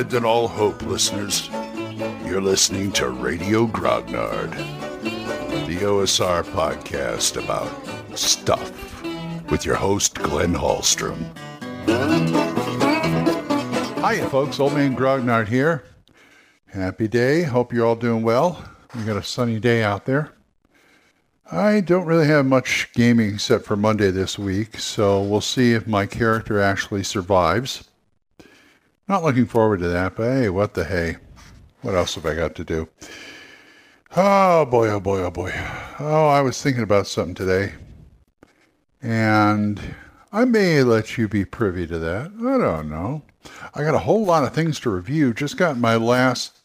Abandon all hope, listeners. You're listening to Radio Grognard, the OSR podcast about stuff with your host, Glenn Hallstrom. Hiya, folks. Old Man Grognard here. Happy day. Hope you're all doing well. We got a sunny day out there. I don't really have much gaming except for Monday this week, so we'll see if my character actually survives. Not looking forward to that, but hey, what the hey? What else have I got to do? Oh boy, oh boy, oh boy. Oh, I was thinking about something today, and I may let you be privy to that. I don't know. I got a whole lot of things to review. Just got my last,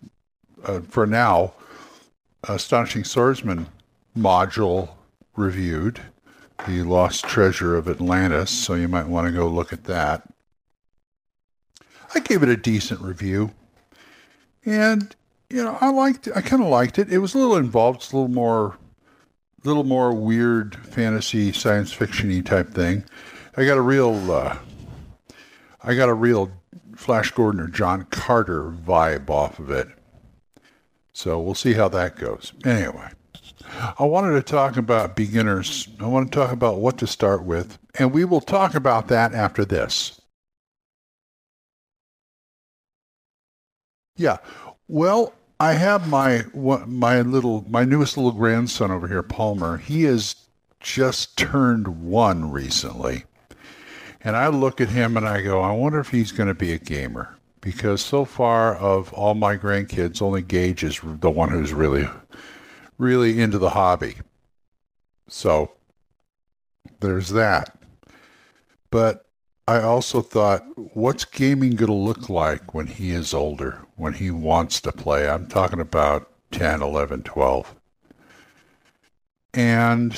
uh, for now, Astonishing Swordsman module reviewed, The Lost Treasure of Atlantis, so you might want to go look at that. I gave it a decent review. And, you know, I liked I kind of liked it. It was a little involved, it's a little more little more weird fantasy science fictiony type thing. I got a real uh, I got a real Flash Gordon or John Carter vibe off of it. So we'll see how that goes. Anyway, I wanted to talk about beginners. I want to talk about what to start with, and we will talk about that after this. Yeah. Well, I have my my little my newest little grandson over here, Palmer. He has just turned one recently. And I look at him and I go, I wonder if he's going to be a gamer. Because so far of all my grandkids, only Gage is the one who's really really into the hobby. So there's that. But I also thought, what's gaming going to look like when he is older, when he wants to play? I'm talking about 10, 11, 12. And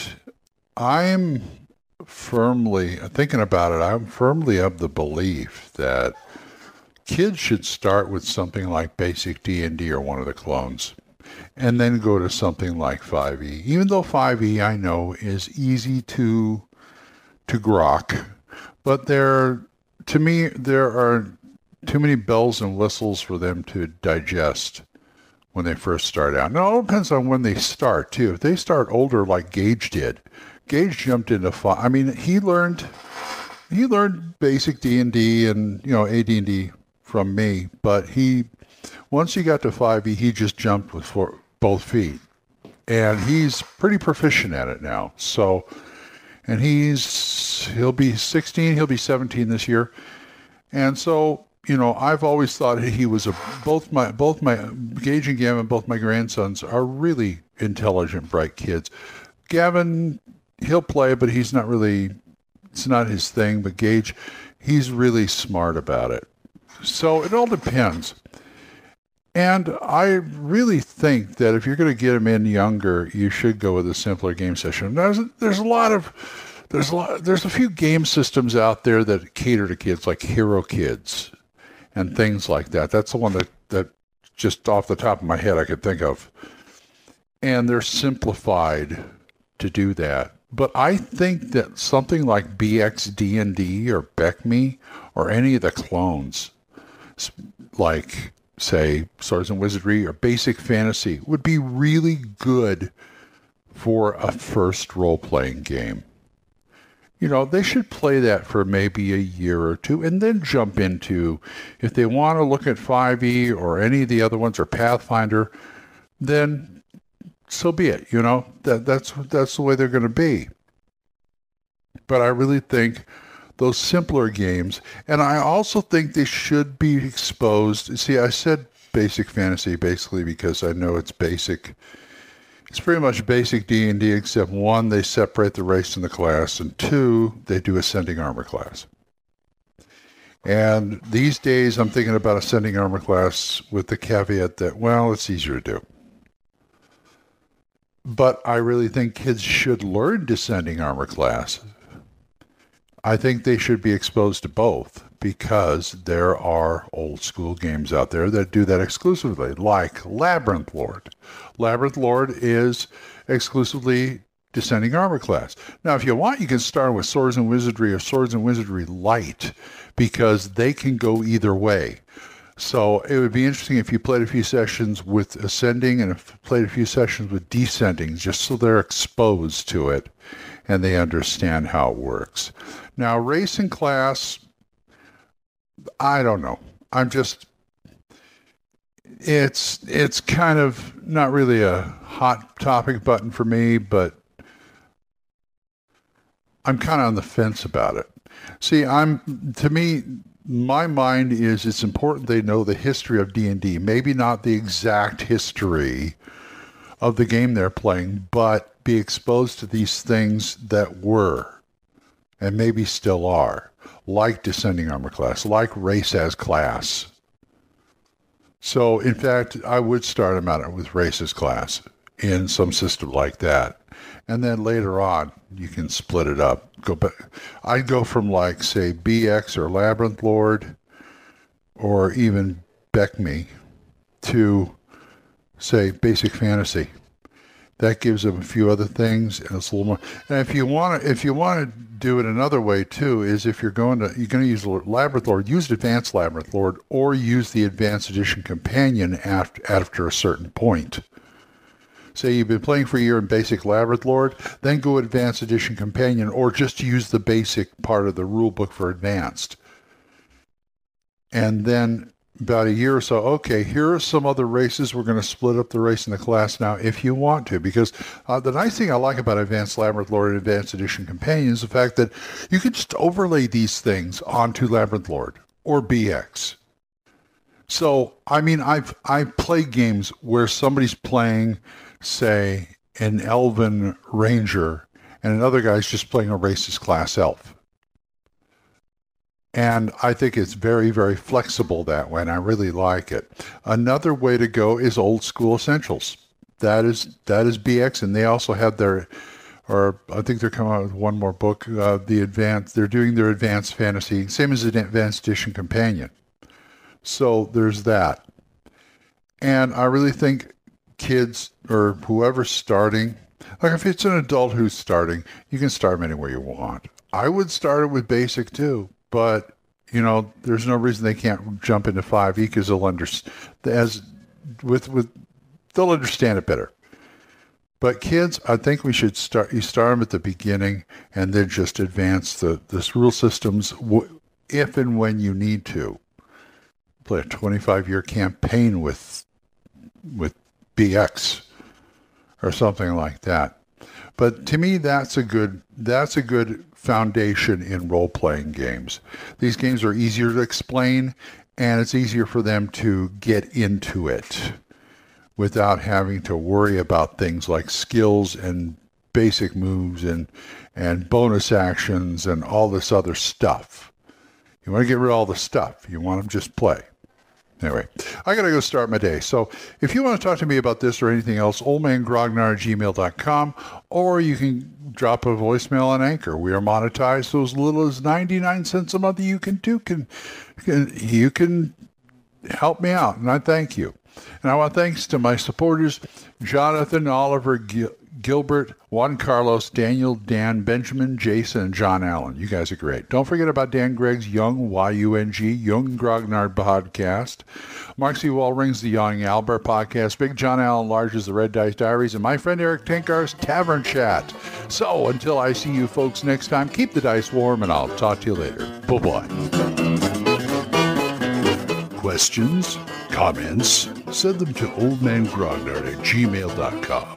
I'm firmly, thinking about it, I'm firmly of the belief that kids should start with something like basic D&D or one of the clones and then go to something like 5e. Even though 5e I know is easy to to grok, but there to me there are too many bells and whistles for them to digest when they first start out. Now it all depends on when they start too. If they start older like Gage did, Gage jumped into five. I mean, he learned he learned basic D and D and you know AD and D from me, but he once he got to 5e, he just jumped with four, both feet. And he's pretty proficient at it now. So, and he's, he'll be 16, he'll be 17 this year. And so, you know, I've always thought he was a, both my, both my, Gage and Gavin, both my grandsons are really intelligent, bright kids. Gavin, he'll play, but he's not really, it's not his thing. But Gage, he's really smart about it. So it all depends. And I really think that if you're going to get them in younger, you should go with a simpler game session. There's, there's a lot of there's a lot, there's a few game systems out there that cater to kids, like Hero Kids and things like that. That's the one that that just off the top of my head I could think of. And they're simplified to do that. But I think that something like BXD&D or BECMI or any of the clones, like say Swords and Wizardry or Basic Fantasy would be really good for a first role playing game. You know, they should play that for maybe a year or two and then jump into, if they want to look at 5e or any of the other ones or Pathfinder, then so be it. You know, that, that's, that's the way they're going to be. But I really think those simpler games. And I also think they should be exposed. See, I said basic fantasy basically because I know it's basic. It's pretty much basic D&D except one, they separate the race and the class, and two, they do ascending armor class. And these days, I'm thinking about ascending armor class with the caveat that, well, it's easier to do. But I really think kids should learn descending armor class I think they should be exposed to both because there are old school games out there that do that exclusively, like Labyrinth Lord. Labyrinth Lord is exclusively descending armor class. Now, if you want, you can start with Swords and Wizardry or Swords and Wizardry Light because they can go either way. So it would be interesting if you played a few sessions with ascending and played a few sessions with descending, just so they're exposed to it and they understand how it works. Now, race and class, I don't know. I'm just it's it's kind of not really a hot topic button for me, but I'm kind of on the fence about it. See, I'm to me my mind is it's important they know the history of D&D, maybe not the exact history of the game they're playing, but be exposed to these things that were and maybe still are, like descending armor class, like race as class. So, in fact, I would start them out with race as class in some system like that. And then later on, you can split it up. Go back. I'd go from like, say, BX or Labyrinth Lord or even BECMI to, say, Basic Fantasy that gives them a few other things and it's a little more. And if you want to if you want to do it another way too is if you're going to you're going to use labyrinth lord use advanced labyrinth lord or use the advanced edition companion after after a certain point. Say you've been playing for a year in basic labyrinth lord then go advanced edition companion or just use the basic part of the rule book for advanced. And then about a year or so, okay, here are some other races. We're going to split up the race in the class now if you want to. Because uh, the nice thing I like about Advanced Labyrinth Lord and Advanced Edition Companion is the fact that you can just overlay these things onto Labyrinth Lord or BX. So, I mean, I've I play games where somebody's playing, say, an Elven Ranger, and another guy's just playing a race as class elf. And I think it's very, very flexible that way, and I really like it. Another way to go is old school essentials. That is that is BX, and they also have their, or I think they're coming out with one more book. Uh, the advanced, they're doing their advanced fantasy, same as the advanced edition companion. So there's that, and I really think kids or whoever's starting, like if it's an adult who's starting, you can start them anywhere you want. I would start it with basic too but you know, there's no reason they can't jump into 5e because they'll understand as with with they'll understand it better. But kids, I think we should start. You start them at the beginning, and then just advance the this rule systems if and when you need to. Play a 25 year campaign with with BX or something like that. But to me, that's a good that's a good foundation in role playing games. These games are easier to explain and it's easier for them to get into it without having to worry about things like skills and basic moves and and bonus actions and all this other stuff. You want to get rid of all the stuff. You want them just play. Anyway, I got to go start my day. So if you want to talk to me about this or anything else, oldmangrognard at gmail.com, or you can drop a voicemail on Anchor. We are monetized so as little as 99 cents a month. You can do, can, can you can help me out, and I thank you. And I want thanks to my supporters, Jonathan, Oliver, Gil- Gilbert, Juan Carlos, Daniel, Dan, Benjamin, Jason, and John Allen. You guys are great. Don't forget about Dan Gregg's Young, Y-U-N-G, Young Grognard podcast. Mark C. Wallring's The Young Albert podcast. Big John Allen Large's The Red Dice Diaries. And my friend Erik Tenkar's Tavern Chat. So until I see you folks next time, keep the dice warm, and I'll talk to you later. Bye-bye. Questions? Comments? Send them to oldmangrognard at gmail.com.